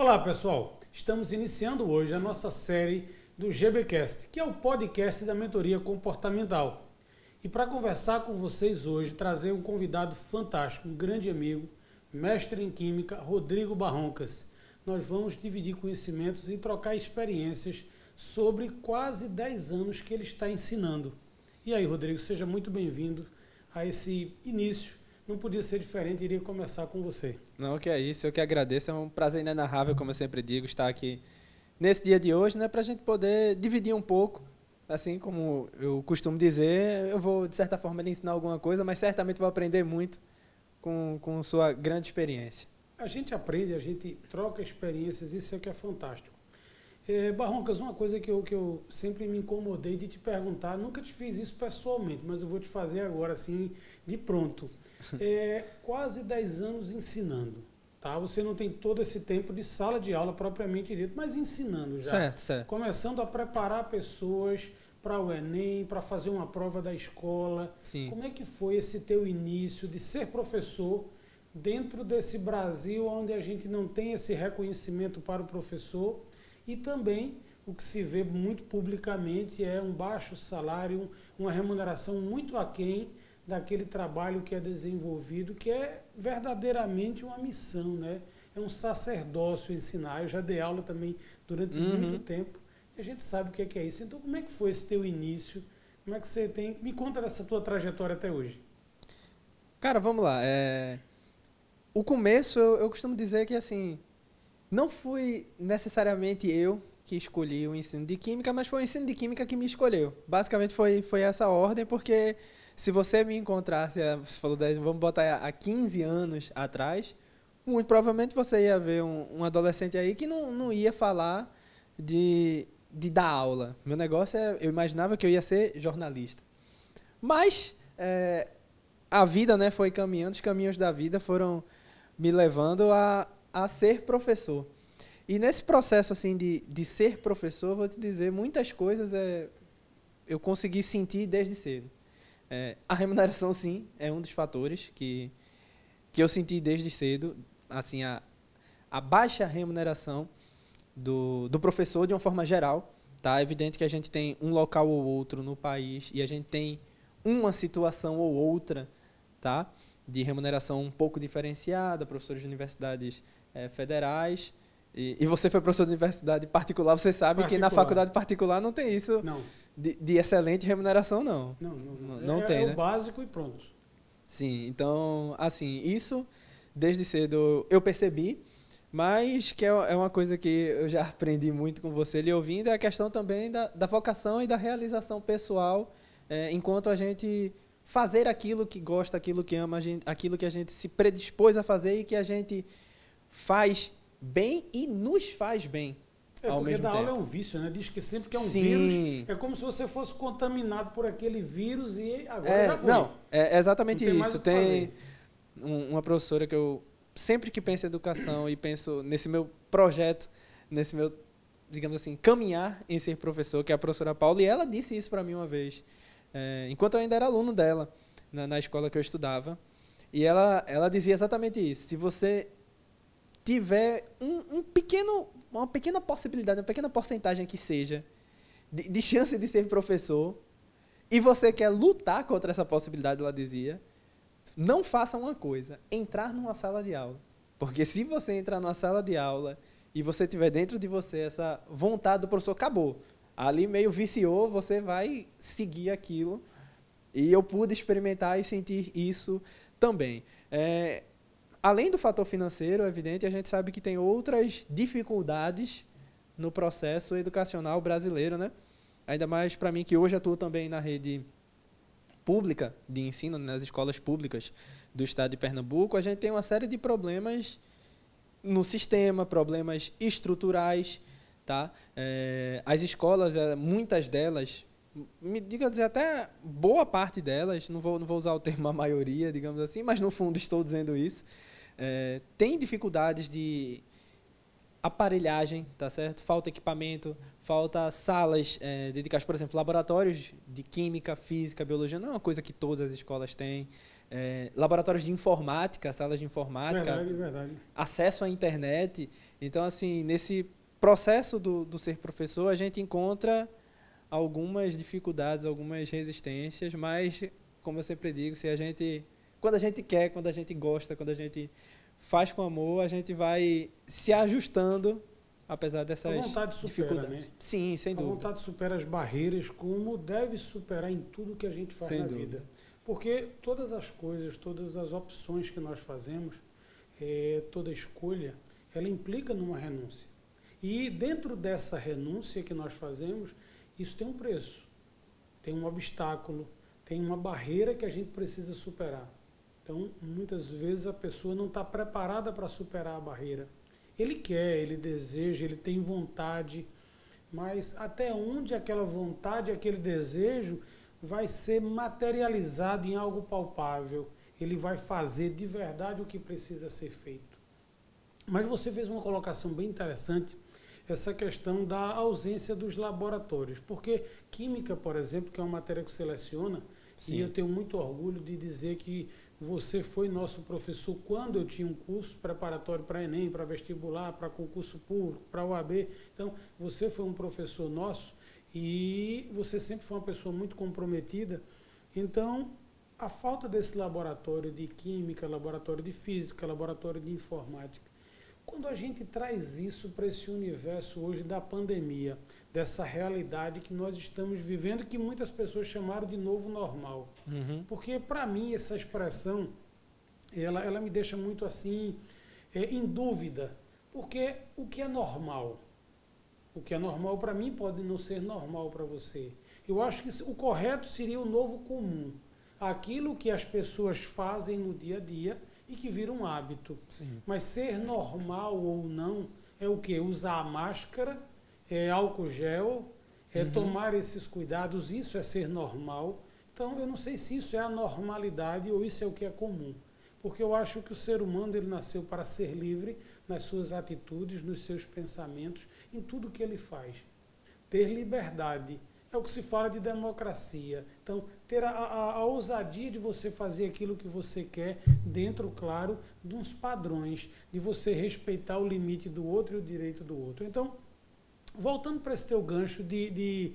Olá, pessoal. Estamos iniciando hoje a nossa série do GBcast, que é o podcast da mentoria comportamental. E para conversar com vocês hoje, trazer um convidado fantástico, um grande amigo, mestre em química, Rodrigo Barroncas. Nós vamos dividir conhecimentos e trocar experiências sobre quase 10 anos que ele está ensinando. E aí, Rodrigo, seja muito bem-vindo a esse início. Não podia ser diferente, iria começar com você. Não, que é isso, eu que agradeço. É um prazer inenarrável, como eu sempre digo, estar aqui nesse dia de hoje, né, para a gente poder dividir um pouco. Assim como eu costumo dizer, eu vou, de certa forma, lhe ensinar alguma coisa, mas certamente vou aprender muito com, com sua grande experiência. A gente aprende, a gente troca experiências, isso é que é fantástico. É, Barroncas, uma coisa que eu, que eu sempre me incomodei de te perguntar, nunca te fiz isso pessoalmente, mas eu vou te fazer agora, assim, de pronto. É, quase 10 anos ensinando, tá? Você não tem todo esse tempo de sala de aula propriamente dito, mas ensinando já. Certo, certo. Começando a preparar pessoas para o Enem, para fazer uma prova da escola. Sim. Como é que foi esse teu início de ser professor dentro desse Brasil onde a gente não tem esse reconhecimento para o professor e também o que se vê muito publicamente é um baixo salário, uma remuneração muito aquém daquele trabalho que é desenvolvido, que é verdadeiramente uma missão, né? É um sacerdócio ensinar. Eu já dei aula também durante Uhum. muito tempo e a gente sabe o que é, que é isso. Então, como é que foi esse teu início? Como é que você tem? Me conta dessa tua trajetória até hoje. Cara, vamos lá. é, O começo, eu, eu costumo dizer que, assim, não fui necessariamente eu que escolhi o ensino de química, mas foi o ensino de química que me escolheu. Basicamente foi, foi essa ordem, porque se você me encontrasse, eh, você falou, 10, vamos botar há 15 anos atrás, muito provavelmente você ia ver um, um adolescente aí que não, não ia falar de, de dar aula. Meu negócio é, eu imaginava que eu ia ser jornalista. Mas eh, a vida né, foi caminhando, os caminhos da vida foram me levando a, a ser professor. E nesse processo assim de, de ser professor, vou te dizer, muitas coisas é, eu consegui sentir desde cedo. É, a remuneração, sim, é um dos fatores que, que eu senti desde cedo. Assim, a, a baixa remuneração do, do professor, de uma forma geral. Tá? É evidente que a gente tem um local ou outro no país e a gente tem uma situação ou outra tá? de remuneração um pouco diferenciada, professores de universidades eh, federais. E, e você foi professor de universidade particular, você sabe que na Particular. faculdade particular não tem isso Não, de, de excelente remuneração, não. não, não. Não- não é, tem, é né? o básico e pronto. Sim, então, assim, isso desde cedo eu percebi, mas que é, é uma coisa que eu já aprendi muito com você lhe ouvindo, é a questão também da, da vocação e da realização pessoal, eh, enquanto a gente fazer aquilo que gosta, aquilo que ama, gente- aquilo que a gente se predispôs a fazer e que a gente faz bem e nos faz bem. É ao porque mesmo dar aula é um vício, né? Diz que sempre que é um Sim. vírus, é como se você fosse contaminado por aquele vírus e agora É, já foi. não, é exatamente Não tem isso. Tem um- uma professora que eu sempre que penso em educação e penso nesse meu projeto, nesse meu, digamos assim, caminhar em ser professor, que é a professora Paula, e ela disse isso para mim uma vez, é, enquanto eu ainda era aluno dela, na, na escola que eu estudava, e ela, ela dizia exatamente isso. Se você tiver um, um pequeno, uma pequena possibilidade, uma pequena porcentagem que seja, de, de chance de ser professor, e você quer lutar contra essa possibilidade, ela dizia, não faça uma coisa, entrar numa sala de aula. Porque se você entrar numa sala de aula e você tiver dentro de você essa vontade do professor, acabou. Ali meio viciou, você vai seguir aquilo. E eu pude experimentar e sentir isso também. É, além do fator financeiro, é evidente, a gente sabe que tem outras dificuldades no processo educacional brasileiro, né? Ainda mais para mim que hoje atuo também na rede pública de ensino, nas escolas públicas do estado de Pernambuco, a gente tem uma série de problemas no sistema, problemas estruturais, tá? É, as escolas, é, muitas delas, me diga dizer até boa parte delas, não vou, não vou usar o termo a maioria, digamos assim, mas no fundo estou dizendo isso, é, tem dificuldades de aparelhagem, tá certo? Falta equipamento, falta salas é, dedicadas, por exemplo, laboratórios de química, física, biologia, não é uma coisa que todas as escolas têm. é, laboratórios de informática, salas de informática, Verdade, verdade. acesso à internet. Então, assim, nesse processo do, do ser professor, a gente encontra algumas dificuldades, algumas resistências, mas, como eu sempre digo, se a gente, quando a gente quer, quando a gente gosta, quando a gente faz com amor, a gente vai se ajustando apesar dessas A vontade supera, dificuldades. né? Sim, sem a dúvida. vontade supera as barreiras, como deve superar em tudo que a gente faz Sem na dúvida. vida. Porque todas as coisas, todas as opções que nós fazemos, eh, toda escolha, ela implica numa renúncia. E dentro dessa renúncia que nós fazemos, isso tem um preço, tem um obstáculo, tem uma barreira que a gente precisa superar. Então, muitas vezes a pessoa não está preparada para superar a barreira. Ele quer, ele deseja, ele tem vontade, mas até onde aquela vontade, aquele desejo vai ser materializado em algo palpável? Ele vai fazer de verdade o que precisa ser feito. Mas você fez uma colocação bem interessante, essa questão da ausência dos laboratórios. Porque química, por exemplo, que é uma matéria que seleciona, Sim. e eu tenho muito orgulho de dizer que você foi nosso professor quando eu tinha um curso preparatório para Enem, para vestibular, para concurso público, para OAB. Então, você foi um professor nosso e você sempre foi uma pessoa muito comprometida. Então, a falta desse laboratório de química, laboratório de física, laboratório de informática, quando a gente traz isso para esse universo hoje da pandemia, dessa realidade que nós estamos vivendo, que muitas pessoas chamaram de novo normal. Uhum. Porque para mim essa expressão, ela, ela me deixa muito assim, é, em dúvida. Porque o que é normal? O que é normal para mim pode não ser normal para você. Eu acho que o correto seria o novo comum. Aquilo que as pessoas fazem no dia a dia e que vira um hábito. Sim. Mas ser normal ou não é o que? Usar a máscara, é álcool gel, é Uhum. tomar esses cuidados, isso é ser normal. Então eu não sei se isso é a normalidade ou isso é o que é comum. Porque eu acho que o ser humano ele nasceu para ser livre nas suas atitudes, nos seus pensamentos, em tudo que ele faz. Ter liberdade. É o que se fala de democracia. Então, ter a, a, a ousadia de você fazer aquilo que você quer, dentro, claro, de uns padrões, de você respeitar o limite do outro e o direito do outro. Então, voltando para esse teu gancho de, de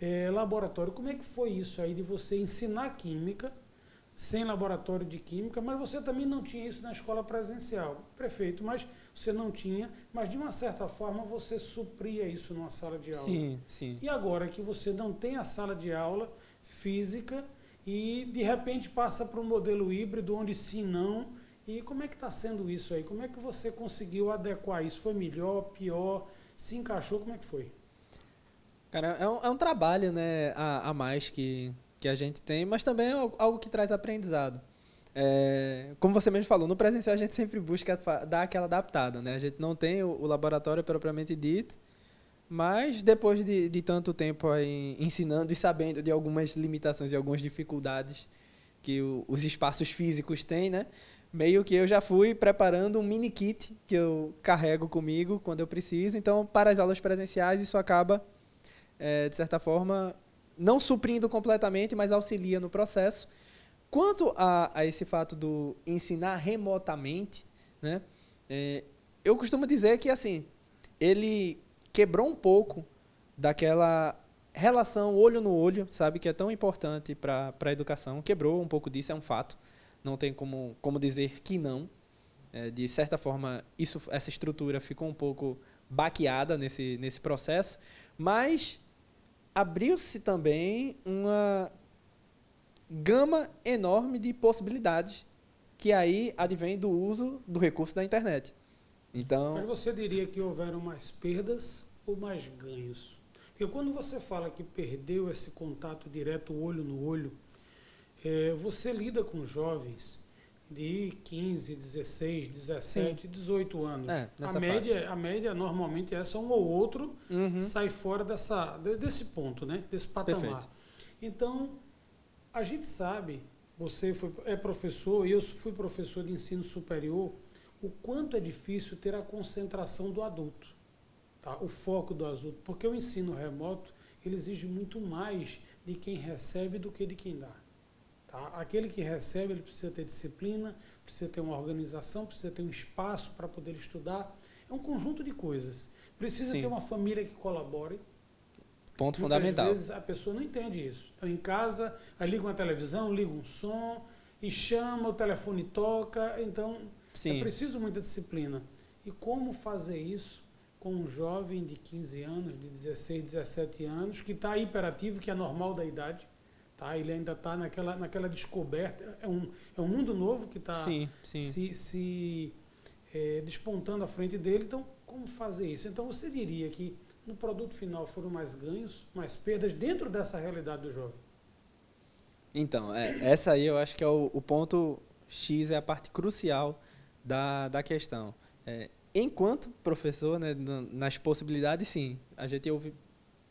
eh, laboratório, como é que foi isso aí de você ensinar química sem laboratório de química, mas você também não tinha isso na escola presencial, prefeito, mas você não tinha, mas de uma certa forma você supria isso numa sala de aula. Sim, sim. E agora que você não tem a sala de aula física e de repente passa para um modelo híbrido onde sim não, e como é que está sendo isso aí? Como é que você conseguiu adequar isso? Foi melhor, pior? Se encaixou? Como é que foi? Cara, é um, é um trabalho né, a, a mais que, que a gente tem, mas também é algo algo que traz aprendizado. É, como você mesmo falou, no presencial a gente sempre busca dar aquela adaptada, né? A gente não tem o, o laboratório propriamente dito, mas depois de, de tanto tempo ensinando e sabendo de algumas limitações e algumas dificuldades que o- os espaços físicos têm, né? Meio que eu já fui preparando um mini kit que eu carrego comigo quando eu preciso. Então, para as aulas presenciais, isso acaba, eh, de certa forma, não suprindo completamente, mas auxilia no processo. Quanto a, a esse fato do ensinar remotamente, né? eh, eu costumo dizer que assim ele quebrou um pouco daquela relação olho no olho, sabe, que é tão importante para a educação. Quebrou um pouco disso, é um fato. Não tem como, como dizer que não. É, de certa forma, isso, essa estrutura ficou um pouco baqueada nesse, nesse processo, mas abriu-se também uma gama enorme de possibilidades que aí advém do uso do recurso da internet. Então, Mas você diria que houveram mais perdas ou mais ganhos? Porque quando você fala que perdeu esse contato direto, olho no olho, eh, você lida com jovens de 15, 16, 17, 18 anos. É, a, média, a média normalmente é essa, um ou outro uhum, sai fora dessa, de- desse ponto, né? desse patamar. Perfeito. Então, a gente sabe, você foi, é professor e eu fui professor de ensino superior, o quanto é difícil ter a concentração do adulto, tá? o foco do adulto, porque o ensino remoto ele exige muito mais de quem recebe do que de quem dá. Tá? Aquele que recebe, ele precisa ter disciplina, precisa ter uma organização, precisa ter um espaço para poder estudar. É um conjunto de coisas. Precisa Sim. ter uma família que colabore. Ponto Muitas fundamental. Às vezes a pessoa não entende isso. Então, em casa, liga uma televisão, liga um som e chama, o telefone toca. Então, Sim. é preciso muita disciplina. E como fazer isso com um jovem de 15 anos, de 16, 17 anos, que está hiperativo, que é normal da idade, tá? ele ainda está naquela, naquela descoberta. É um, é um mundo novo que está se, se é, despontando à frente dele. Então, como fazer isso? Então, você diria que no produto final foram mais ganhos, mais perdas dentro dessa realidade do jovem? Então, é, essa aí eu acho que é o, o, ponto X, é a parte crucial da, da questão. É, enquanto professor, né, nas possibilidades, sim, a gente ouve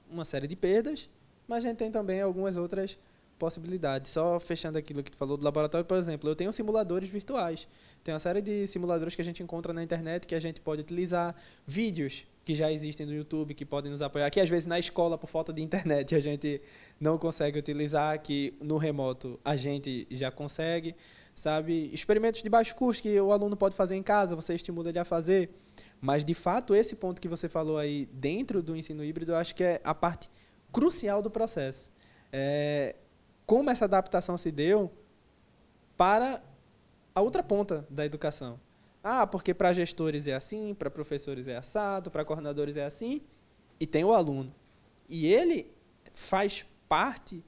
uma série de perdas, mas a gente tem também algumas outras possibilidades. Só fechando aquilo que tu falou do laboratório, por exemplo, eu tenho simuladores virtuais. Tem uma série de simuladores que a gente encontra na internet que a gente pode utilizar, vídeos que já existem no YouTube que podem nos apoiar, que às vezes na escola, por falta de internet, a gente não consegue utilizar, que no remoto a gente já consegue, sabe? Experimentos de baixo custo que o aluno pode fazer em casa, você estimula ele a fazer. Mas, de fato, esse ponto que você falou aí dentro do ensino híbrido, eu acho que é a parte crucial do processo. É, como essa adaptação se deu para a outra ponta da educação. Ah, porque para gestores é assim, para professores é assado, para coordenadores é assim, e tem o aluno. E ele faz parte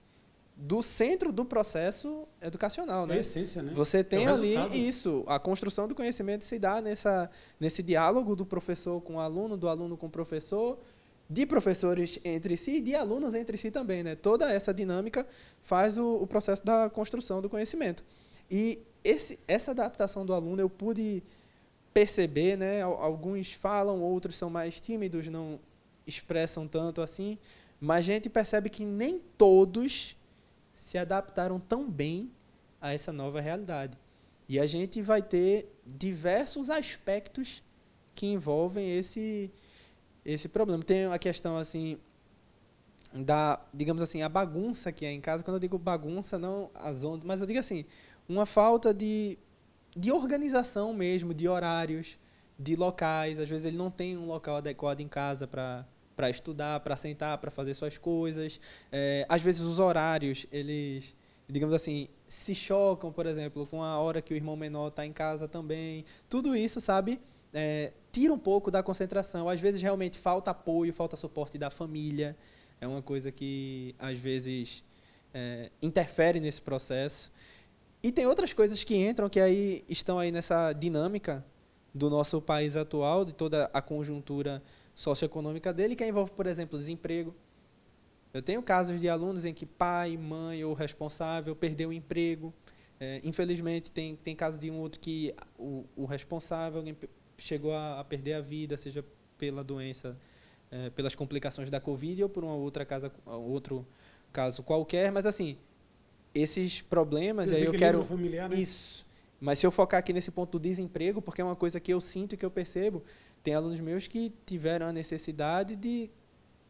do centro do processo educacional, né? É a essência, né? Você tem é ali isso, a construção do conhecimento se dá nessa, nesse diálogo do professor com o aluno, do aluno com o professor, de professores entre si e de alunos entre si também. Né? Toda essa dinâmica faz o, o processo da construção do conhecimento. E esse, essa adaptação do aluno eu pude perceber, né? alguns falam, outros são mais tímidos, não expressam tanto assim, mas a gente percebe que nem todos se adaptaram tão bem a essa nova realidade. E a gente vai ter diversos aspectos que envolvem esse, esse problema. Tem a questão assim da, digamos assim, a bagunça que é em casa. Quando eu digo bagunça, não as ondas, mas eu digo assim, uma falta de, de organização mesmo, de horários, de locais. Às vezes ele não tem um local adequado em casa para para estudar, para sentar, para fazer suas coisas. É, às vezes os horários, eles, digamos assim, se chocam, por exemplo, com a hora que o irmão menor está em casa também. Tudo isso, sabe, é, tira um pouco da concentração. Às vezes realmente falta apoio, falta suporte da família. É uma coisa que às vezes é, interfere nesse processo. E tem outras coisas que entram que aí estão aí nessa dinâmica do nosso país atual, de toda a conjuntura socioeconômica dele, que envolve, por exemplo, desemprego. Eu tenho casos de alunos em que pai, mãe ou responsável perdeu o emprego. É, infelizmente, tem, tem caso de um outro que o, o responsável chegou a, a perder a vida, seja pela doença, é, pelas complicações da Covid ou por uma outra casa, outro caso qualquer, mas assim, esses problemas aí eu quero familiar, né? isso. Mas se eu focar aqui nesse ponto do desemprego, porque é uma coisa que eu sinto e que eu percebo, tem alunos meus que tiveram a necessidade de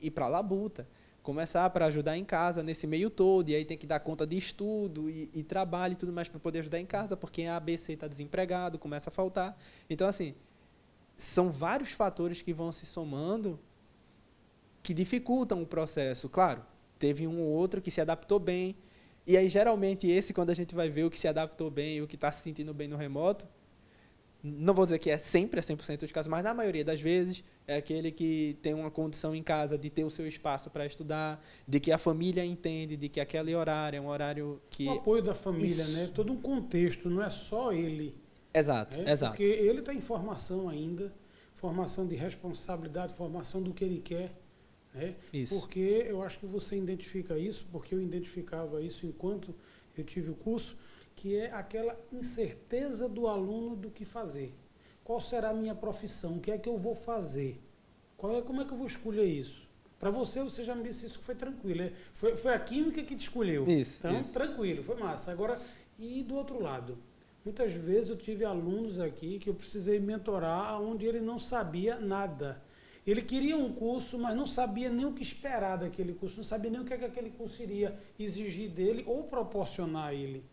ir para a labuta, começar para ajudar em casa nesse meio todo, e aí tem que dar conta de estudo e, e trabalho e tudo mais para poder ajudar em casa, porque a ABC está desempregado, começa a faltar. Então, assim, são vários fatores que vão se somando que dificultam o processo. Claro, teve um ou outro que se adaptou bem. E aí, geralmente, esse, quando a gente vai ver o que se adaptou bem, o que está se sentindo bem no remoto, não vou dizer que é sempre, é 100% dos casos, mas na maioria das vezes é aquele que tem uma condição em casa de ter o seu espaço para estudar, de que a família entende, de que aquele horário é um horário que... O apoio da família, Isso. né? Todo um contexto, não é só ele Exato, né? exato. Porque ele está em formação ainda, formação de responsabilidade, formação do que ele quer. Né? Isso. Porque eu acho que você identifica isso, porque eu identificava isso enquanto eu tive o curso, que é aquela incerteza do aluno do que fazer. Qual será a minha profissão? O que é que eu vou fazer? Qual é, como é que eu vou escolher isso? Para você, você já me disse isso que foi tranquilo. É, foi, foi a química que te escolheu. Isso. Então, isso. tranquilo, foi massa. Agora, e do outro lado? Muitas vezes eu tive alunos aqui que eu precisei mentorar onde ele não sabia nada. Ele queria um curso, mas não sabia nem o que esperar daquele curso, não sabia nem o que, é que aquele curso iria exigir dele ou proporcionar a ele.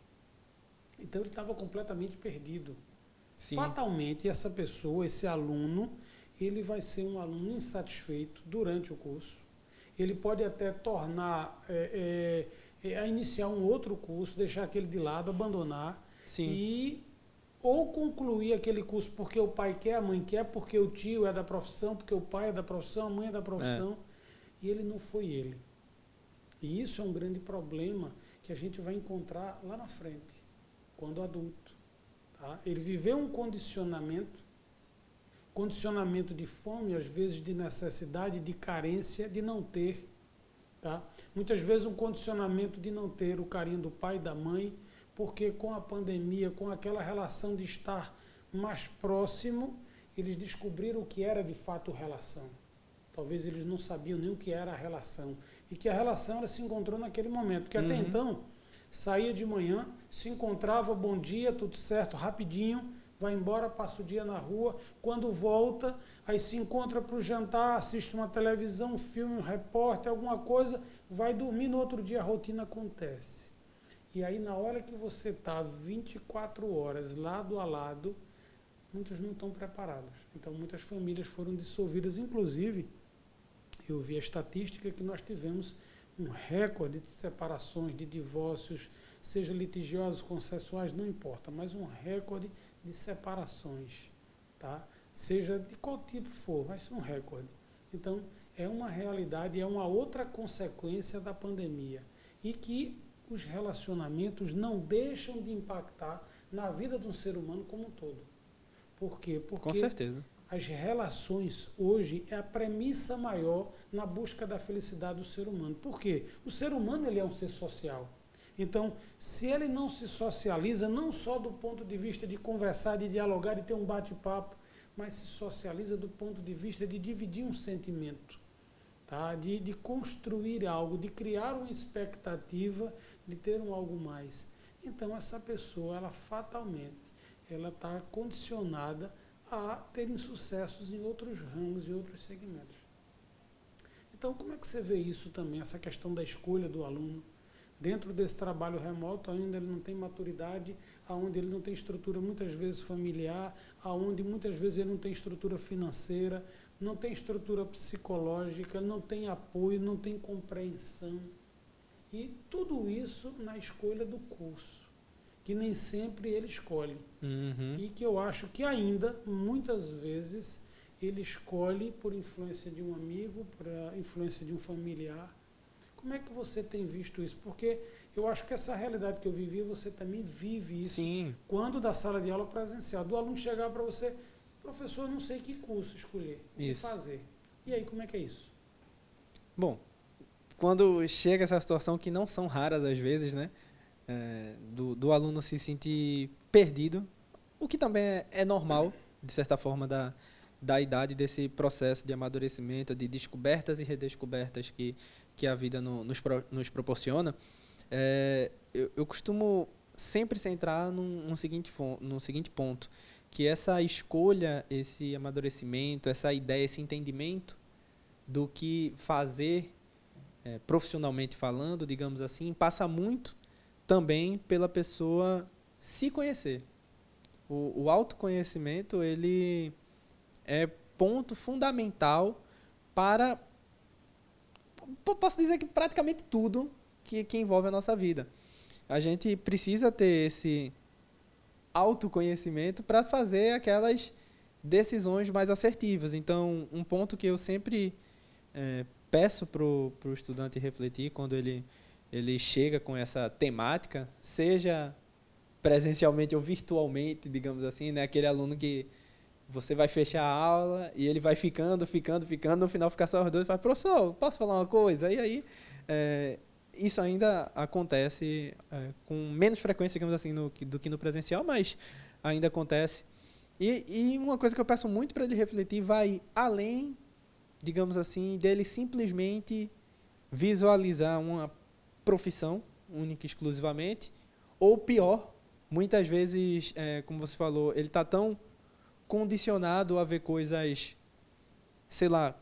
Então ele estava completamente perdido. Sim. Fatalmente, essa pessoa, esse aluno, ele vai ser um aluno insatisfeito durante o curso. Ele pode até tornar é, é, é, a iniciar um outro curso, deixar aquele de lado, abandonar Sim. e ou concluir aquele curso porque o pai quer, a mãe quer, porque o tio é da profissão, porque o pai é da profissão, a mãe é da profissão, e ele não foi ele. E isso é um grande problema que a gente vai encontrar lá na frente, quando adulto. Tá? Ele viveu um condicionamento, condicionamento de fome, às vezes de necessidade, de carência, de não ter. Tá? Muitas vezes um condicionamento de não ter o carinho do pai da mãe, porque com a pandemia, com aquela relação de estar mais próximo, eles descobriram o que era de fato relação. Talvez eles não sabiam nem o que era a relação. E que a relação ela se encontrou naquele momento. Porque até Uhum. então, saía de manhã, se encontrava, bom dia, tudo certo, rapidinho, vai embora, passa o dia na rua. Quando volta, aí se encontra para o jantar, assiste uma televisão, um filme, um repórter, alguma coisa, vai dormir, no outro dia a rotina acontece. E aí, na hora que você está 24 horas lado a lado, muitos não estão preparados. Então, muitas famílias foram dissolvidas. Inclusive, eu vi a estatística que nós tivemos um recorde de separações, de divórcios, seja litigiosos, consensuais, não importa, mas um recorde de separações, tá? Seja de qual tipo for, mas um recorde. Então, é uma realidade, é uma outra consequência da pandemia. E que os relacionamentos não deixam de impactar na vida de um ser humano como um todo. Por quê? Porque Com certeza. as relações hoje é a premissa maior na busca da felicidade do ser humano. Por quê? O ser humano ele é um ser social. Então, se ele não se socializa, não só do ponto de vista de conversar, de dialogar, de ter um bate-papo, mas se socializa do ponto de vista de dividir um sentimento, tá? de, de construir algo, de criar uma expectativa de ter um algo mais. Então, essa pessoa, ela fatalmente, ela está condicionada a terem sucessos em outros ramos e outros segmentos. Então, como é que você vê isso também, essa questão da escolha do aluno? Dentro desse trabalho remoto, ainda ele não tem maturidade, aonde ele não tem estrutura muitas vezes familiar, aonde muitas vezes ele não tem estrutura financeira, não tem estrutura psicológica, não tem apoio, não tem compreensão. E tudo isso na escolha do curso, que nem sempre ele escolhe. Uhum. E que eu acho que ainda, muitas vezes, ele escolhe por influência de um amigo, por influência de um familiar. Como é que você tem visto isso? Porque eu acho que essa realidade que eu vivi, você também vive isso. Sim. Quando da sala de aula presencial, do aluno chegar para você, professor, não sei que curso escolher, o que fazer. E aí, como é que é isso? Bom, quando chega essa situação, que não são raras às vezes, né? é, do, do aluno se sentir perdido, o que também é, é normal, de certa forma, da, da idade desse processo de amadurecimento, de descobertas e redescobertas que, que a vida no- nos, pro- nos proporciona. É, eu, eu costumo sempre centrar num, num seguinte, num seguinte ponto, que essa escolha, esse amadurecimento, essa ideia, esse entendimento do que fazer é, profissionalmente falando, digamos assim, passa muito também pela pessoa se conhecer. O, o autoconhecimento ele é ponto fundamental para posso dizer que praticamente tudo que, que envolve a nossa vida. A gente precisa ter esse autoconhecimento para fazer aquelas decisões mais assertivas. Então, um ponto que eu sempre eh, peço para o estudante refletir quando ele, ele chega com essa temática, seja presencialmente ou virtualmente, digamos assim, né? aquele aluno que você vai fechar a aula e ele vai ficando, ficando, ficando, no final fica só os dois e fala, professor, posso falar uma coisa? E aí, eh, isso ainda acontece eh, com menos frequência, digamos assim, no, do que no presencial, mas ainda acontece. E, e uma coisa que eu peço muito para ele refletir vai além, digamos assim, dele simplesmente visualizar uma profissão única e exclusivamente, ou pior, muitas vezes, eh, como você falou, ele está tão condicionado a ver coisas, sei lá,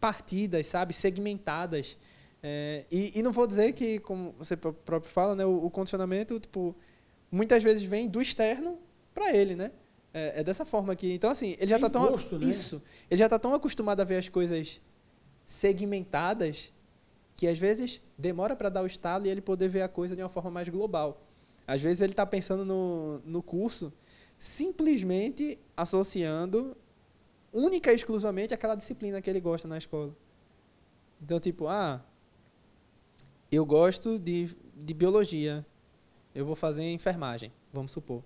partidas, sabe, segmentadas. É, e, e não vou dizer que, como você pró- próprio fala, né, o, o condicionamento, tipo, muitas vezes vem do externo para ele, né? É, é, dessa forma que, então assim, ele já está tão gosto, né? isso, ele já tá tão acostumado a ver as coisas segmentadas que às vezes demora para dar o estalo e ele poder ver a coisa de uma forma mais global. Às vezes ele está pensando no, no curso simplesmente associando única e exclusivamente aquela disciplina que ele gosta na escola. Então, tipo, ah, eu gosto de, de biologia, eu vou fazer enfermagem, vamos supor.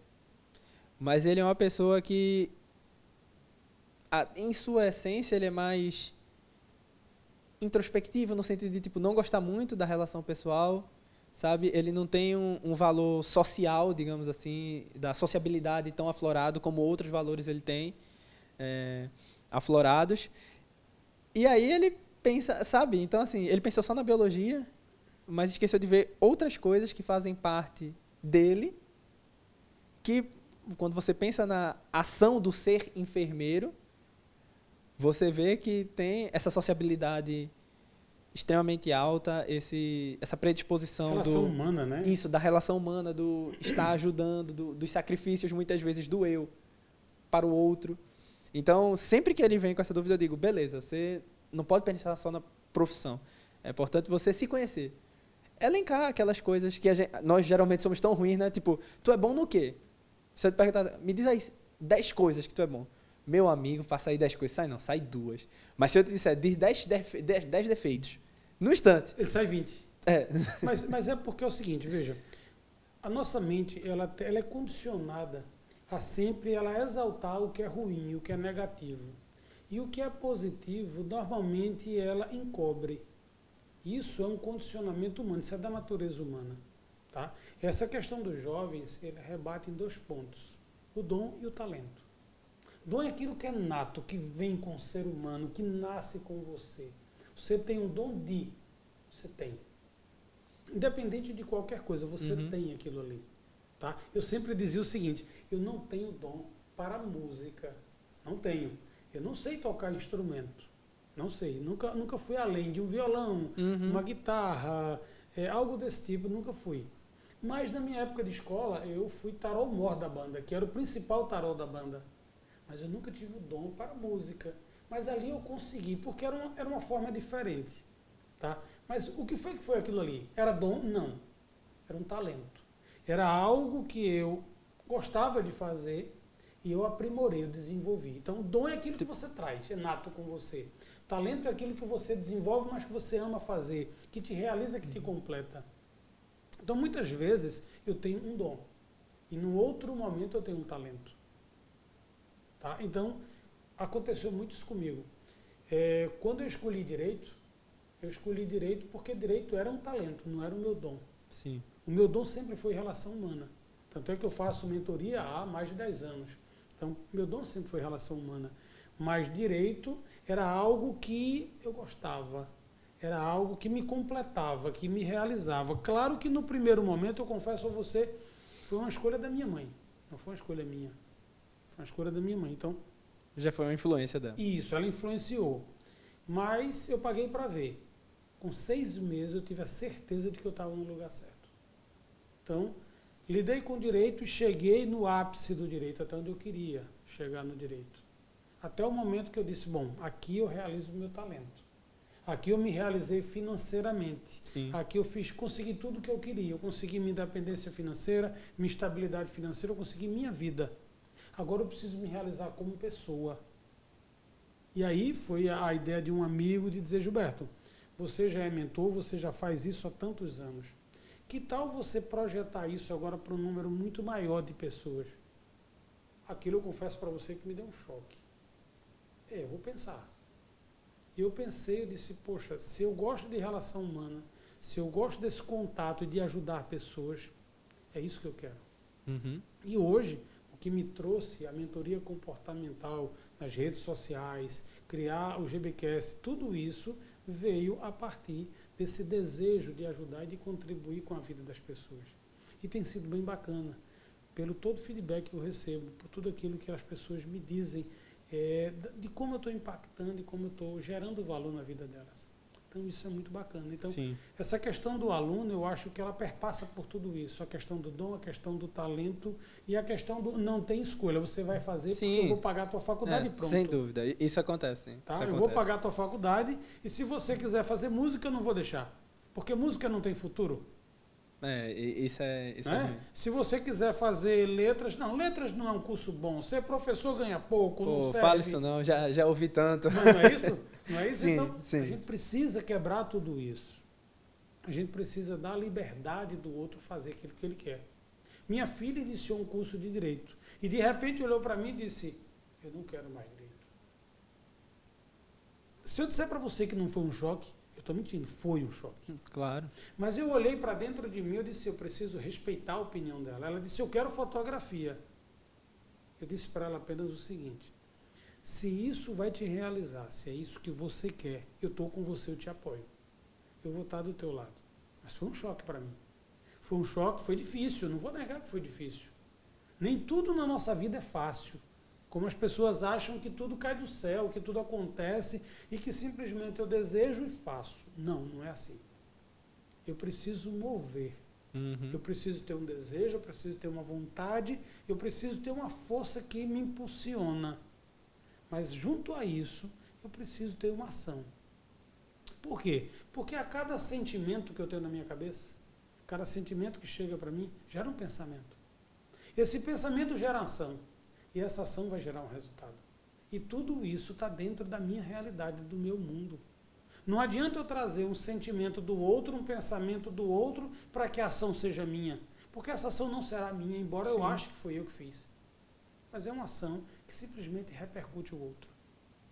Mas ele é uma pessoa que, a, em sua essência, ele é mais introspectivo no sentido de tipo não gostar muito da relação pessoal, sabe? Ele não tem um, um, valor social, digamos assim, da sociabilidade tão aflorado como outros valores ele tem é, aflorados. E aí ele pensa, sabe? Então assim, ele pensou só na biologia, mas esqueceu de ver outras coisas que fazem parte dele, que quando você pensa na ação do ser enfermeiro, você vê que tem essa sociabilidade extremamente alta, esse, essa predisposição relação do humana, né? Isso, da relação humana, do estar ajudando, do, dos sacrifícios muitas vezes do eu para o outro. Então, sempre que ele vem com essa dúvida, eu digo, beleza, você não pode pensar só na profissão. É importante você se conhecer. Elencar aquelas coisas que gente, nós geralmente somos tão ruins, né? Tipo, tu é bom no quê? Você te perguntar, me diz aí 10 coisas que tu é bom. Meu amigo, faça aí 10 coisas. Sai não, sai duas. Mas se eu te disser, diz 10, 10, 10 defeitos, no instante. Ele sai 20. É. Mas, mas é porque é o seguinte, veja. A nossa mente, ela, ela é condicionada a sempre ela exaltar o que é ruim, o que é negativo. E o que é positivo, normalmente ela encobre. Isso é um condicionamento humano, isso é da natureza humana. Tá? Essa questão dos jovens, ele rebate em dois pontos: o dom e o talento. Dom é aquilo que é nato, que vem com o ser humano, que nasce com você. Você tem um dom de. Você tem. Independente de qualquer coisa, você uhum. tem aquilo ali. Tá? Eu sempre dizia o seguinte: eu não tenho dom para música. Não tenho. Eu não sei tocar instrumento. Não sei. Nunca, nunca fui além de um violão, uhum. uma guitarra, é, algo desse tipo, nunca fui. Mas na minha época de escola, eu fui tarol mor da banda, que era o principal tarol da banda. Mas eu nunca tive o dom para música. Mas ali eu consegui, porque era uma, era uma forma diferente. Tá? Mas o que foi que foi aquilo ali? Era dom? Não. Era um talento. Era algo que eu gostava de fazer e eu aprimorei, eu desenvolvi. Então, dom é aquilo que você traz, é nato com você. Talento é aquilo que você desenvolve, mas que você ama fazer, que te realiza, que te completa. Então, muitas vezes, eu tenho um dom. E no outro momento eu tenho um talento. Tá? Então, aconteceu muito isso comigo. É, quando eu escolhi direito, eu escolhi direito porque direito era um talento, não era o meu dom. Sim. O meu dom sempre foi relação humana. Tanto é que eu faço mentoria há mais de 10 anos. Então, meu dom sempre foi relação humana. Mas direito era algo que eu gostava. Era algo que me completava, que me realizava. Claro que no primeiro momento, eu confesso a você, foi uma escolha da minha mãe. Não foi uma escolha minha. Foi uma escolha da minha mãe. Então, já foi uma influência dela. Isso, ela influenciou. Mas eu paguei para ver. Com seis meses eu tive a certeza de que eu estava no lugar certo. Então, lidei com o direito e cheguei no ápice do direito, até onde eu queria chegar no direito. Até o momento que eu disse, bom, aqui eu realizo o meu talento. Aqui eu me realizei financeiramente. Sim. Aqui eu fiz, consegui tudo o que eu queria. Eu consegui minha independência financeira, minha estabilidade financeira, eu consegui minha vida. Agora eu preciso me realizar como pessoa. E aí foi a ideia de um amigo de dizer, Gilberto, você já é mentor, você já faz isso há tantos anos. Que tal você projetar isso agora para um número muito maior de pessoas? Aquilo eu confesso para você que me deu um choque. É, eu vou pensar. E eu pensei, eu disse, poxa, se eu gosto de relação humana, se eu gosto desse contato e de ajudar pessoas, é isso que eu quero. Uhum. E hoje, que me trouxe a mentoria comportamental nas redes sociais, criar o GBcast, tudo isso veio a partir desse desejo de ajudar e de contribuir com a vida das pessoas. E tem sido bem bacana, pelo todo o feedback que eu recebo, por tudo aquilo que as pessoas me dizem, é, de como eu estou impactando e como eu estou gerando valor na vida delas. Então isso é muito bacana. Então Sim. essa questão do aluno, eu acho que ela perpassa por tudo isso. A questão do dom, a questão do talento e a questão do não tem escolha. Você vai fazer Sim. porque eu vou pagar a tua faculdade É, pronto. sem dúvida. Isso acontece. Tá? Isso Eu vou acontece. pagar a tua faculdade e se você quiser fazer música, eu não vou deixar. Porque música não tem futuro. É, isso é, isso é né? ruim. Se você quiser fazer letras, não, letras não é um curso bom. Ser professor ganha pouco, não Pô, serve. fala isso não, já, já ouvi tanto. Não, não é isso? Não é isso? Sim, então, sim. a gente precisa quebrar tudo isso. A gente precisa dar a liberdade do outro fazer aquilo que ele quer. Minha filha iniciou um curso de direito e de repente olhou para mim e disse: Eu não quero mais direito. Se eu disser para você que não foi um choque, estou mentindo, foi um choque. Claro. Mas eu olhei para dentro de mim e disse: Eu preciso respeitar a opinião dela. Ela disse: Eu quero fotografia. Eu disse para ela apenas o seguinte: Se isso vai te realizar, se é isso que você quer, eu estou com você, eu te apoio. Eu vou estar do teu lado. Mas foi um choque para mim. Foi um choque, foi difícil, não vou negar que foi difícil. Nem tudo na nossa vida é fácil. Como as pessoas acham que tudo cai do céu, que tudo acontece e que simplesmente eu desejo e faço. Não, não é assim. Eu preciso mover. Uhum. Eu preciso ter um desejo, eu preciso ter uma vontade, eu preciso ter uma força que me impulsiona. Mas junto a isso, eu preciso ter uma ação. Por quê? Porque a cada sentimento que eu tenho na minha cabeça, cada sentimento que chega para mim, gera um pensamento. Esse pensamento gera ação. E essa ação vai gerar um resultado. E tudo isso está dentro da minha realidade, do meu mundo. Não adianta eu trazer um sentimento do outro, um pensamento do outro, para que a ação seja minha. Porque essa ação não será minha, embora Sim. eu ache que foi eu que fiz. Mas é uma ação que simplesmente repercute o outro.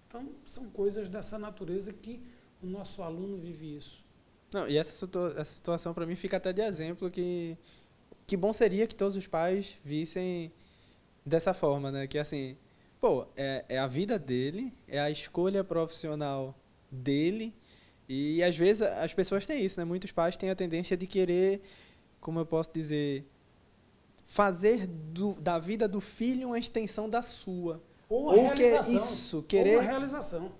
Então, são coisas dessa natureza que o nosso aluno vive isso. Não, e essa, situa- essa situação para mim fica até de exemplo que que bom seria que todos os pais vissem dessa forma, né? Que assim, pô, é, é a vida dele, é a escolha profissional dele e às vezes as pessoas têm isso, né? Muitos pais têm a tendência de querer, como eu posso dizer, fazer do- da vida do filho uma extensão da sua. Ou Ou que isso, querer a realização.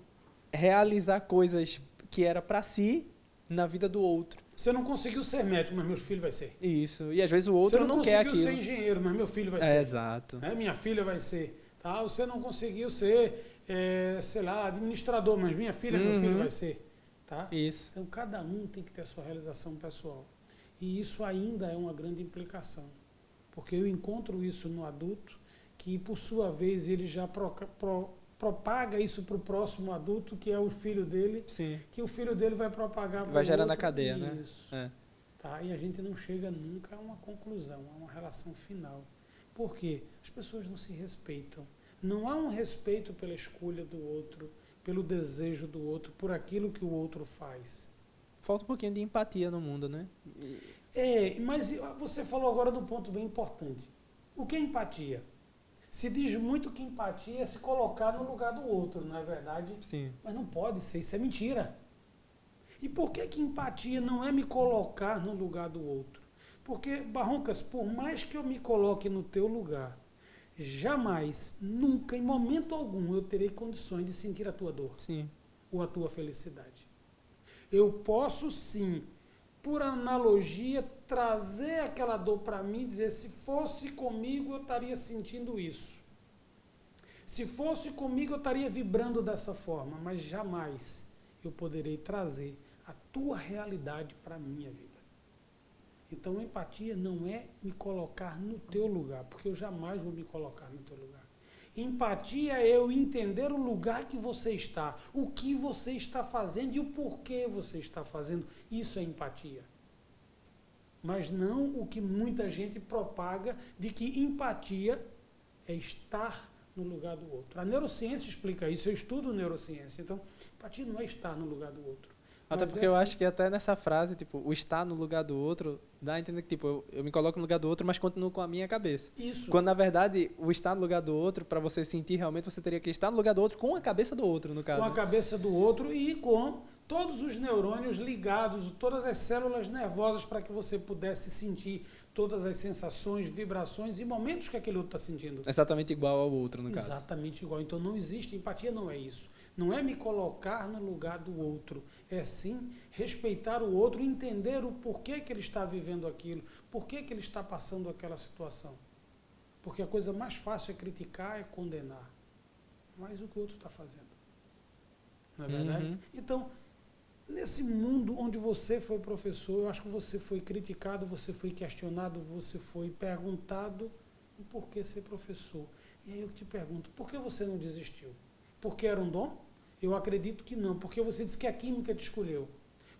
realizar coisas que era para si na vida do outro. Você não conseguiu ser médico, mas meu filho vai ser. Isso. E às vezes o outro Você não, não, quer conseguiu aquilo. ser engenheiro, mas meu filho vai É, ser. exato. né? Minha filha vai ser. Tá? Você não conseguiu ser, é, sei lá, administrador, mas minha filha, meu filho Uhum. vai ser. Tá? Isso. Então, cada um tem que ter a sua realização pessoal. E isso ainda é uma grande implicação. Porque eu encontro isso no adulto, que, por sua vez, ele já proca- pro- propaga isso para o próximo adulto, que é o filho dele, Sim. que o filho dele vai propagar para Vai gerando a cadeia, né? Isso. É. Tá? E a gente não chega nunca a uma conclusão, a uma relação final. Por quê? As pessoas não se respeitam. Não há um respeito pela escolha do outro, pelo desejo do outro, por aquilo que o outro faz. Falta um pouquinho de empatia no mundo, né? É, mas você falou agora um ponto bem importante. O que é empatia? Se diz muito que empatia é se colocar no lugar do outro, não é verdade? Sim. Mas não pode ser, isso é mentira. E por que, que empatia não é me colocar no lugar do outro? Porque, Barroncas, por mais que eu me coloque no teu lugar, jamais, nunca, em momento algum, eu terei condições de sentir a tua dor Sim. ou a tua felicidade. Eu posso sim, por analogia, trazer aquela dor para mim dizer: se fosse comigo, eu estaria sentindo isso. Se fosse comigo, eu estaria vibrando dessa forma, mas jamais eu poderei trazer a tua realidade para a minha vida. Então, empatia não é me colocar no teu lugar, porque eu jamais vou me colocar no teu lugar. Empatia é eu entender o lugar que você está, o que você está fazendo e o porquê você está fazendo. Isso é empatia. Mas não o que muita gente propaga de que empatia é estar no lugar do outro. A neurociência explica isso, eu estudo neurociência. Então, empatia não é estar no lugar do outro. Até porque é eu assim. acho que até nessa frase, tipo, o estar no lugar do outro, dá a entender que, tipo, eu, eu me coloco no lugar do outro, mas continuo com a minha cabeça. Isso. Quando, na verdade, o estar no lugar do outro, para você sentir realmente, você teria que estar no lugar do outro com a cabeça do outro, no caso. com a cabeça do outro e com todos os neurônios ligados, todas as células nervosas para que você pudesse sentir todas as sensações, vibrações e momentos que aquele outro está sentindo. Exatamente igual ao outro, no caso. Exatamente igual. Então não existe empatia, não é isso. Não é me colocar no lugar do outro. É sim respeitar o outro, entender o porquê que ele está vivendo aquilo, porquê que ele está passando aquela situação. Porque a coisa mais fácil é criticar, é condenar. Mas o que o outro está fazendo. Não é verdade? Uhum. Então, nesse mundo onde você foi professor, eu acho que você foi criticado, você foi questionado, você foi perguntado o porquê ser professor. E aí eu te pergunto, por que você não desistiu? Porque era um dom? Eu acredito que não, porque você disse que a química te escolheu.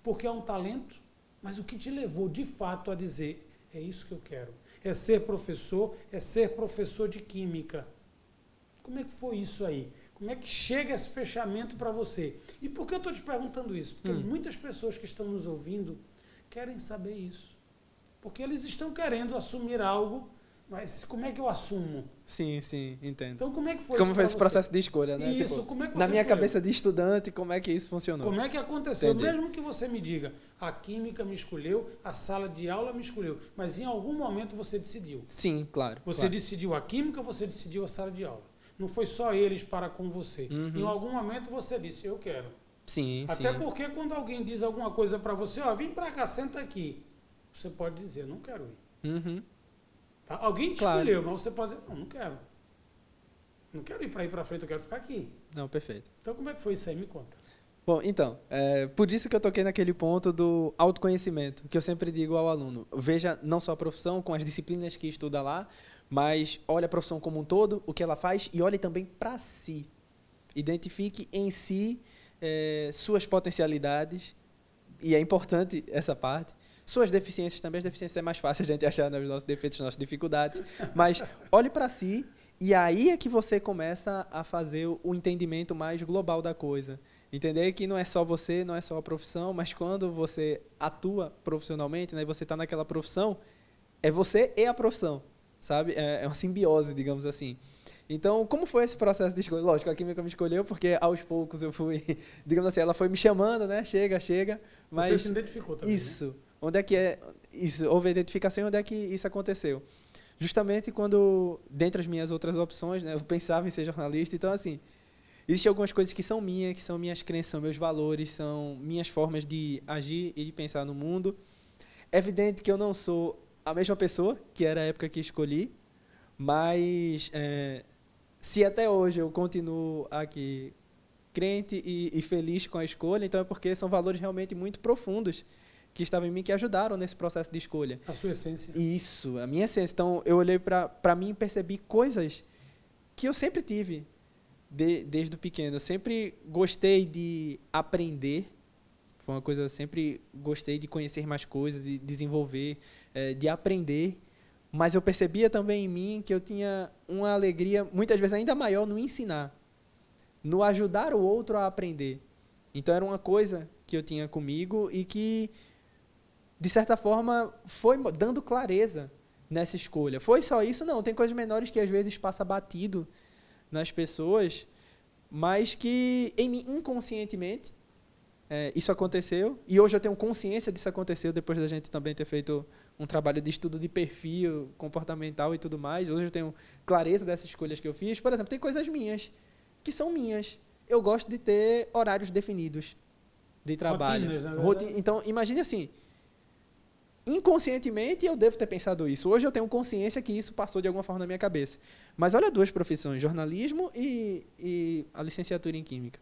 Porque é um talento, mas o que te levou de fato a dizer, é isso que eu quero. É ser professor, é ser professor de química. Como é que foi isso aí? Como é que chega esse fechamento para você? E por que eu estou te perguntando isso? Porque hum. muitas pessoas que estão nos ouvindo querem saber isso. Porque eles estão querendo assumir algo, mas como é que eu assumo? Sim, sim, entendo. Então como é que foi Como foi esse você? processo de escolha, né? Isso, tipo, como é que Na minha escolheu? cabeça de estudante, como é que isso funcionou? Como é que aconteceu? Entendi. Mesmo que você me diga, a química me escolheu, a sala de aula me escolheu, mas em algum momento você decidiu. Sim, claro. Você claro. decidiu a química, você decidiu a sala de aula. Não foi só eles para com você. Uhum. Em algum momento você disse, eu quero. Sim, Até sim. porque quando alguém diz alguma coisa para você, ó, vem para cá, senta aqui. Você pode dizer, não quero ir. Uhum. Alguém te claro. escolheu, mas você pode dizer, não, não quero. Não quero ir para ir para frente, eu quero ficar aqui. Não, perfeito. Então como é que foi isso aí? Me conta. Bom, então, é, por isso que eu toquei naquele ponto do autoconhecimento, que eu sempre digo ao aluno, veja não só a profissão, com as disciplinas que estuda lá, mas olhe a profissão como um todo, o que ela faz, e olhe também para si. Identifique em si é, suas potencialidades, e é importante essa parte, suas deficiências também, as deficiências é mais fácil a gente achar nos nossos defeitos, nas nossas dificuldades, mas olhe para si, e aí é que você começa a fazer o entendimento mais global da coisa. Entender que não é só você, não é só a profissão, mas quando você atua profissionalmente, né, você está naquela profissão, é você e a profissão sabe? É, é uma simbiose, digamos assim. Então, como foi esse processo de escolha? Lógico, a química me escolheu porque aos poucos eu fui, digamos assim, ela foi me chamando, né? Chega, chega. Mas Você se identificou também. Né? Isso. Né? Onde é que é isso? Houve identificação e onde é que isso aconteceu? Justamente quando, dentre as minhas outras opções, né, eu pensava em ser jornalista. Então, assim, existem algumas coisas que são minhas, que são minhas crenças, são meus valores, são minhas formas de agir e de pensar no mundo. É evidente que eu não sou a mesma pessoa, que era a época que escolhi, mas é, se até hoje eu continuo aqui crente e, e, feliz com a escolha, então é porque são valores realmente muito profundos que estavam em mim que ajudaram nesse processo de escolha. A sua essência. Isso, a minha essência. Então eu olhei para mim e percebi coisas que eu sempre tive de, desde pequeno. Eu sempre gostei de aprender foi uma coisa eu sempre gostei de conhecer mais coisas, de desenvolver, é, de aprender. Mas eu percebia também em mim que eu tinha uma alegria, muitas vezes ainda maior, no ensinar, no ajudar o outro a aprender. Então era uma coisa que eu tinha comigo e que, de certa forma, foi dando clareza nessa escolha. Foi só isso? Não. Tem coisas menores que às vezes passa batido nas pessoas, mas que em mim, inconscientemente, é, isso aconteceu e hoje eu tenho consciência disso aconteceu depois da gente também ter feito um trabalho de estudo de perfil comportamental e tudo mais. Hoje eu tenho clareza dessas escolhas que eu fiz. Por exemplo, tem coisas minhas que são minhas. Eu gosto de ter horários definidos de trabalho. Rotinas, então, imagine assim. Inconscientemente eu devo ter pensado isso. Hoje eu tenho consciência que isso passou de alguma forma na minha cabeça. Mas olha duas profissões, jornalismo e, e a licenciatura em química.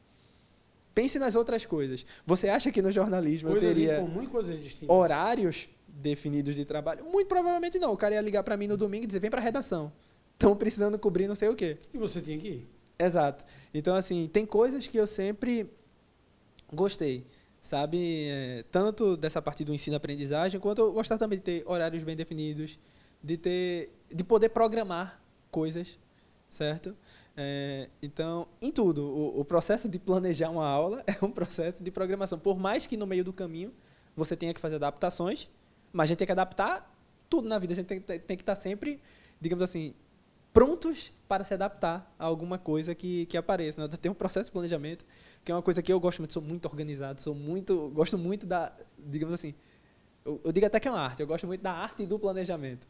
Pense nas outras coisas. Você acha que no jornalismo coisas eu teria comum, horários definidos de trabalho? Muito provavelmente não. O cara ia ligar para mim no domingo e dizer: vem para a redação. Estão precisando cobrir não sei o quê. E você tinha que ir. Exato. Então, assim, tem coisas que eu sempre gostei, sabe? É, tanto dessa parte do ensino-aprendizagem, quanto eu gostar também de ter horários bem definidos, de ter, de poder programar coisas, certo? É, então, em tudo, o, o, processo de planejar uma aula é um processo de programação. Por mais que no meio do caminho você tenha que fazer adaptações, mas a gente tem que adaptar tudo na vida. A gente tem, tem que estar sempre, digamos assim, prontos para se adaptar a alguma coisa que, que apareça. Né? Tem um processo de planejamento, que é uma coisa que eu gosto muito, sou muito organizado, sou muito, gosto muito da, digamos assim, eu, eu digo até que é uma arte, eu gosto muito da arte do planejamento,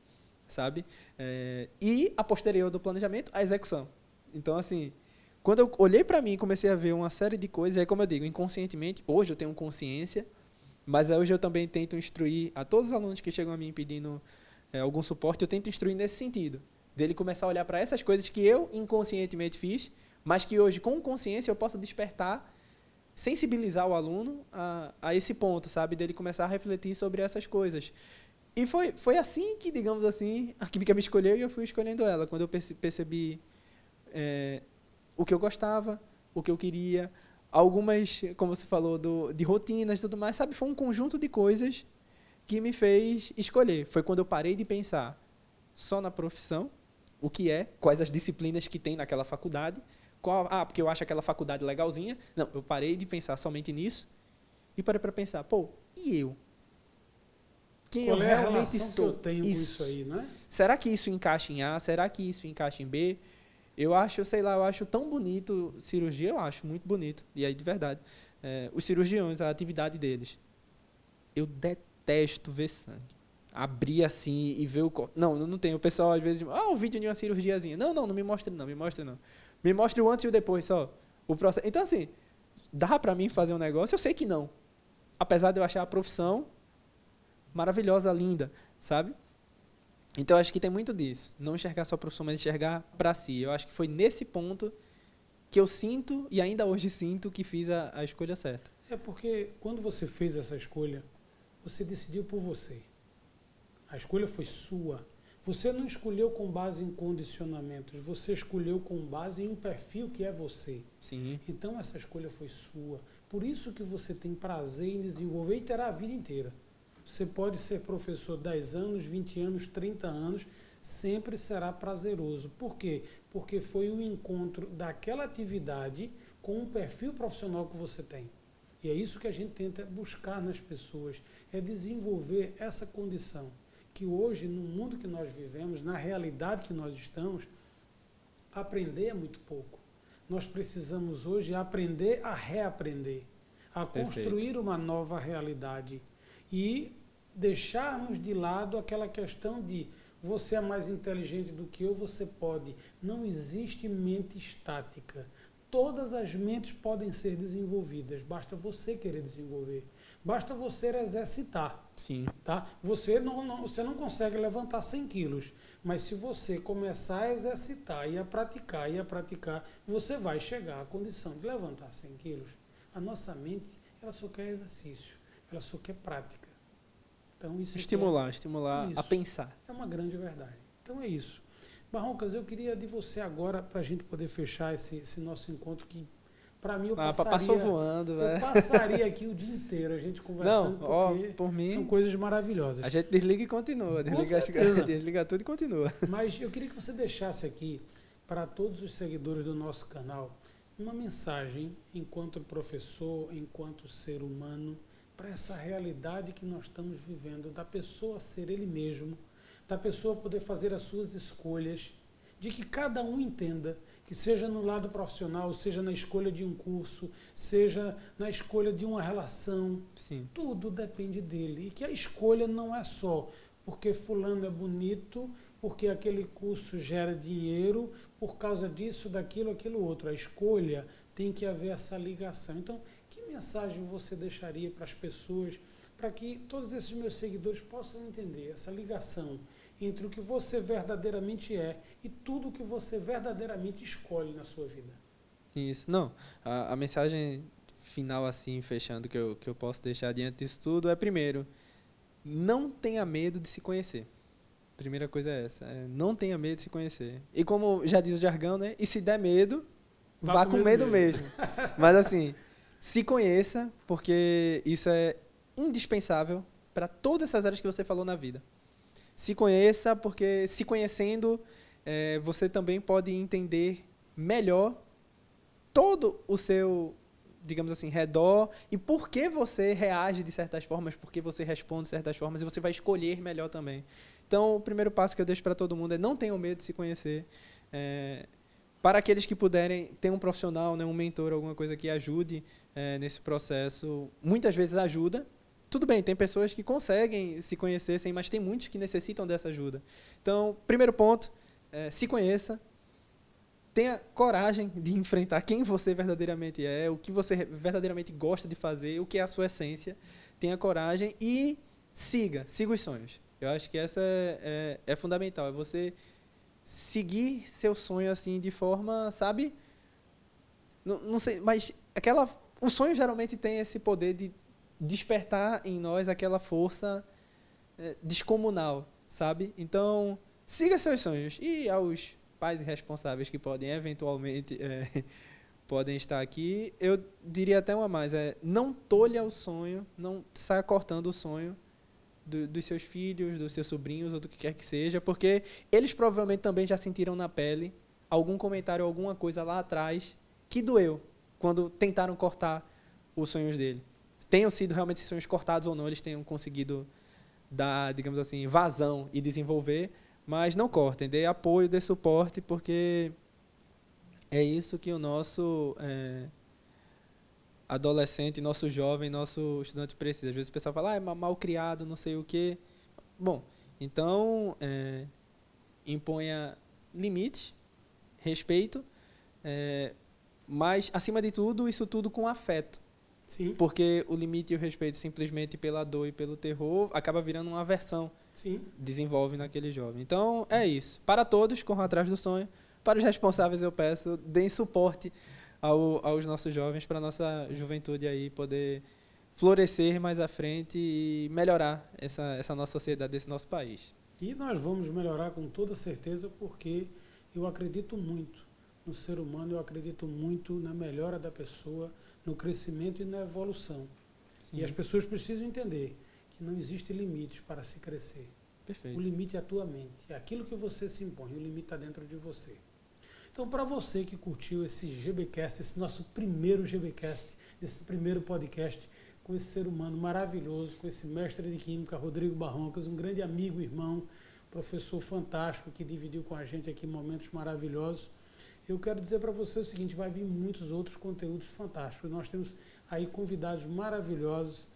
sabe? É, e a posterior do planejamento, a execução. Então, assim, Quando eu olhei para mim e comecei a ver uma série de coisas, aí como eu digo, inconscientemente, hoje eu tenho consciência, mas hoje eu também tento instruir a todos os alunos que chegam a mim pedindo é, algum suporte, eu tento instruir nesse sentido, dele começar a olhar para essas coisas que eu inconscientemente fiz, mas que hoje com consciência eu posso despertar, sensibilizar o aluno a, a esse ponto, sabe, dele começar a refletir sobre essas coisas. E foi, foi assim que, digamos assim, a química me escolheu e eu fui escolhendo ela. Quando eu percebi é, o que eu gostava, o que eu queria, algumas, como você falou, do, de rotinas e tudo mais, sabe? Foi um conjunto de coisas que me fez escolher. Foi quando eu parei de pensar só na profissão, o que é, quais as disciplinas que tem naquela faculdade, qual, ah, porque eu acho aquela faculdade legalzinha. Não, eu parei de pensar somente nisso e parei para pensar, pô, e eu? quem Qual eu é realmente sou. que eu tenho isso. com isso aí, né? Será que isso encaixa em A? Será que isso encaixa em B? Eu acho, sei lá, eu acho tão bonito cirurgia, eu acho muito bonito. E aí, de verdade, é, os cirurgiões, a atividade deles. Eu detesto ver sangue. Abrir assim e ver o. Não, não tem. O pessoal às vezes, ah, um vídeo de uma cirurgiazinha. Não, não, não me mostre não, me mostre não. Me mostre o antes e o depois só. O processo. Então assim, dá para mim fazer um negócio? Eu sei que não. Apesar de eu achar a profissão maravilhosa, linda, sabe? Então acho que tem muito disso. Não enxergar só a profissão, mas enxergar para si. Eu acho que foi nesse ponto que eu sinto e ainda hoje sinto que fiz a, a escolha certa. É porque quando você fez essa escolha, você decidiu por você. A escolha foi sua. Você não escolheu com base em condicionamentos, você escolheu com base em um perfil que é você. Sim. Então essa escolha foi sua. Por isso que você tem prazer em desenvolver e terá a vida inteira. Você pode ser professor 10 anos, 20 anos, 30 anos, sempre será prazeroso. Por quê? Porque foi o um encontro daquela atividade com o perfil profissional que você tem. E é isso que a gente tenta buscar nas pessoas, é desenvolver essa condição. Que hoje, no mundo que nós vivemos, na realidade que nós estamos, aprender é muito pouco. Nós precisamos hoje aprender a reaprender, a Perfeito. construir uma nova realidade. E deixarmos de lado aquela questão de você é mais inteligente do que eu, você pode. Não existe mente estática. Todas as mentes podem ser desenvolvidas, basta você querer desenvolver. Basta você exercitar. Sim. Tá? Você, não, não, você não consegue levantar 100 quilos, mas se você começar a exercitar e a praticar e a praticar, você vai chegar à condição de levantar 100 quilos. A nossa mente, ela só quer exercício, ela só quer prática. Então, isso estimular, é, estimular isso, a pensar. É uma grande verdade. Então é isso. Barroncas, eu queria de você agora, para a gente poder fechar esse, esse nosso encontro, que para mim eu ah, passaria, passou voando, eu passaria aqui o dia inteiro a gente conversando, Não, ó, por mim, são coisas maravilhosas. A gente desliga e continua, desliga, desliga tudo e continua. Mas eu queria que você deixasse aqui, para todos os seguidores do nosso canal, uma mensagem enquanto professor, enquanto ser humano, para essa realidade que nós estamos vivendo, da pessoa ser ele mesmo, da pessoa poder fazer as suas escolhas, de que cada um entenda que seja no lado profissional, seja na escolha de um curso, seja na escolha de uma relação, Sim. tudo depende dele. E que a escolha não é só porque fulano é bonito, porque aquele curso gera dinheiro, por causa disso, daquilo, aquilo outro. A escolha tem que haver essa ligação. Então, mensagem você deixaria para as pessoas para que todos esses meus seguidores possam entender essa ligação entre o que você verdadeiramente é e tudo o que você verdadeiramente escolhe na sua vida? Isso, não. A, a mensagem final, assim, fechando, que eu, que eu posso deixar diante disso tudo é, primeiro, não tenha medo de se conhecer. Primeira coisa é essa. É, não tenha medo de se conhecer. E como já diz o jargão, né? E se der medo, vá, vá com, medo, medo mesmo. mesmo. Mas assim, se conheça, porque isso é indispensável para todas essas áreas que você falou na vida. Se conheça, porque se conhecendo, é, você também pode entender melhor todo o seu, digamos assim, redor e por que você reage de certas formas, por que você responde de certas formas e você vai escolher melhor também. Então, o primeiro passo que eu deixo para todo mundo é não tenham medo de se conhecer. É, para aqueles que puderem ter um profissional, né, um mentor, alguma coisa que ajude é, nesse processo, muitas vezes ajuda. Tudo bem, tem pessoas que conseguem se conhecer, sim, mas tem muitos que necessitam dessa ajuda. Então, primeiro ponto, é, se conheça. tenha coragem de enfrentar quem você verdadeiramente é, o que você verdadeiramente gosta de fazer, o que é a sua essência. Tenha coragem e siga, siga os sonhos. Eu acho que essa é, é, é fundamental. É você seguir seu sonho assim de forma, sabe? Não, não sei, mas aquela, o sonho geralmente tem esse poder de despertar em nós aquela força é, descomunal, sabe? Então, siga seus sonhos e aos pais irresponsáveis que podem eventualmente é, podem estar aqui, eu diria até uma mais, é não tolha o sonho, não saia cortando o sonho do, dos seus filhos, dos seus sobrinhos ou do que quer que seja, porque eles provavelmente também já sentiram na pele algum comentário, alguma coisa lá atrás que doeu quando tentaram cortar os sonhos dele. Tenham sido realmente sonhos cortados ou não, eles tenham conseguido dar, digamos assim, vazão e desenvolver, mas não cortem, dê apoio, dê suporte, porque é isso que o nosso é, adolescente, nosso jovem, nosso estudante precisa. Às vezes o pessoal fala, ah, é mal criado, não sei o quê. Bom, então é, imponha limites, respeito, é, mas, acima de tudo, isso tudo com afeto. Sim. Porque o limite e o respeito simplesmente pela dor e pelo terror acaba virando uma aversão Sim. desenvolve naquele jovem. Então, é isso. Para todos, corram atrás do sonho. Para os responsáveis, eu peço, deem suporte ao, aos nossos jovens, para a nossa juventude aí poder florescer mais à frente e melhorar essa, essa nossa sociedade, esse nosso país. E nós vamos melhorar com toda certeza, porque eu acredito muito no ser humano, eu acredito muito na melhora da pessoa, no crescimento e na evolução. Sim. E as pessoas precisam entender que não existe limites para se crescer. Perfeito. O limite é a tua mente, é aquilo que você se impõe, o limite está dentro de você. Então, para você que curtiu esse GBcast, esse nosso primeiro GBcast, esse primeiro podcast com esse ser humano maravilhoso, com esse mestre de química, Rodrigo Barroncas, um grande amigo, irmão, professor fantástico que dividiu com a gente aqui momentos maravilhosos. Eu quero dizer para você o seguinte: vai vir muitos outros conteúdos fantásticos. Nós temos aí convidados maravilhosos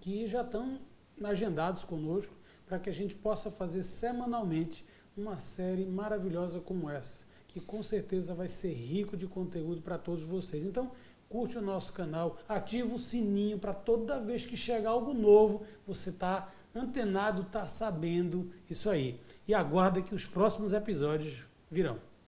que já estão agendados conosco para que a gente possa fazer semanalmente uma série maravilhosa como essa, que com certeza vai ser rico de conteúdo para todos vocês. Então, curte o nosso canal, ativa o sininho para toda vez que chegar algo novo, você está antenado, está sabendo isso aí. E aguarda que os próximos episódios virão.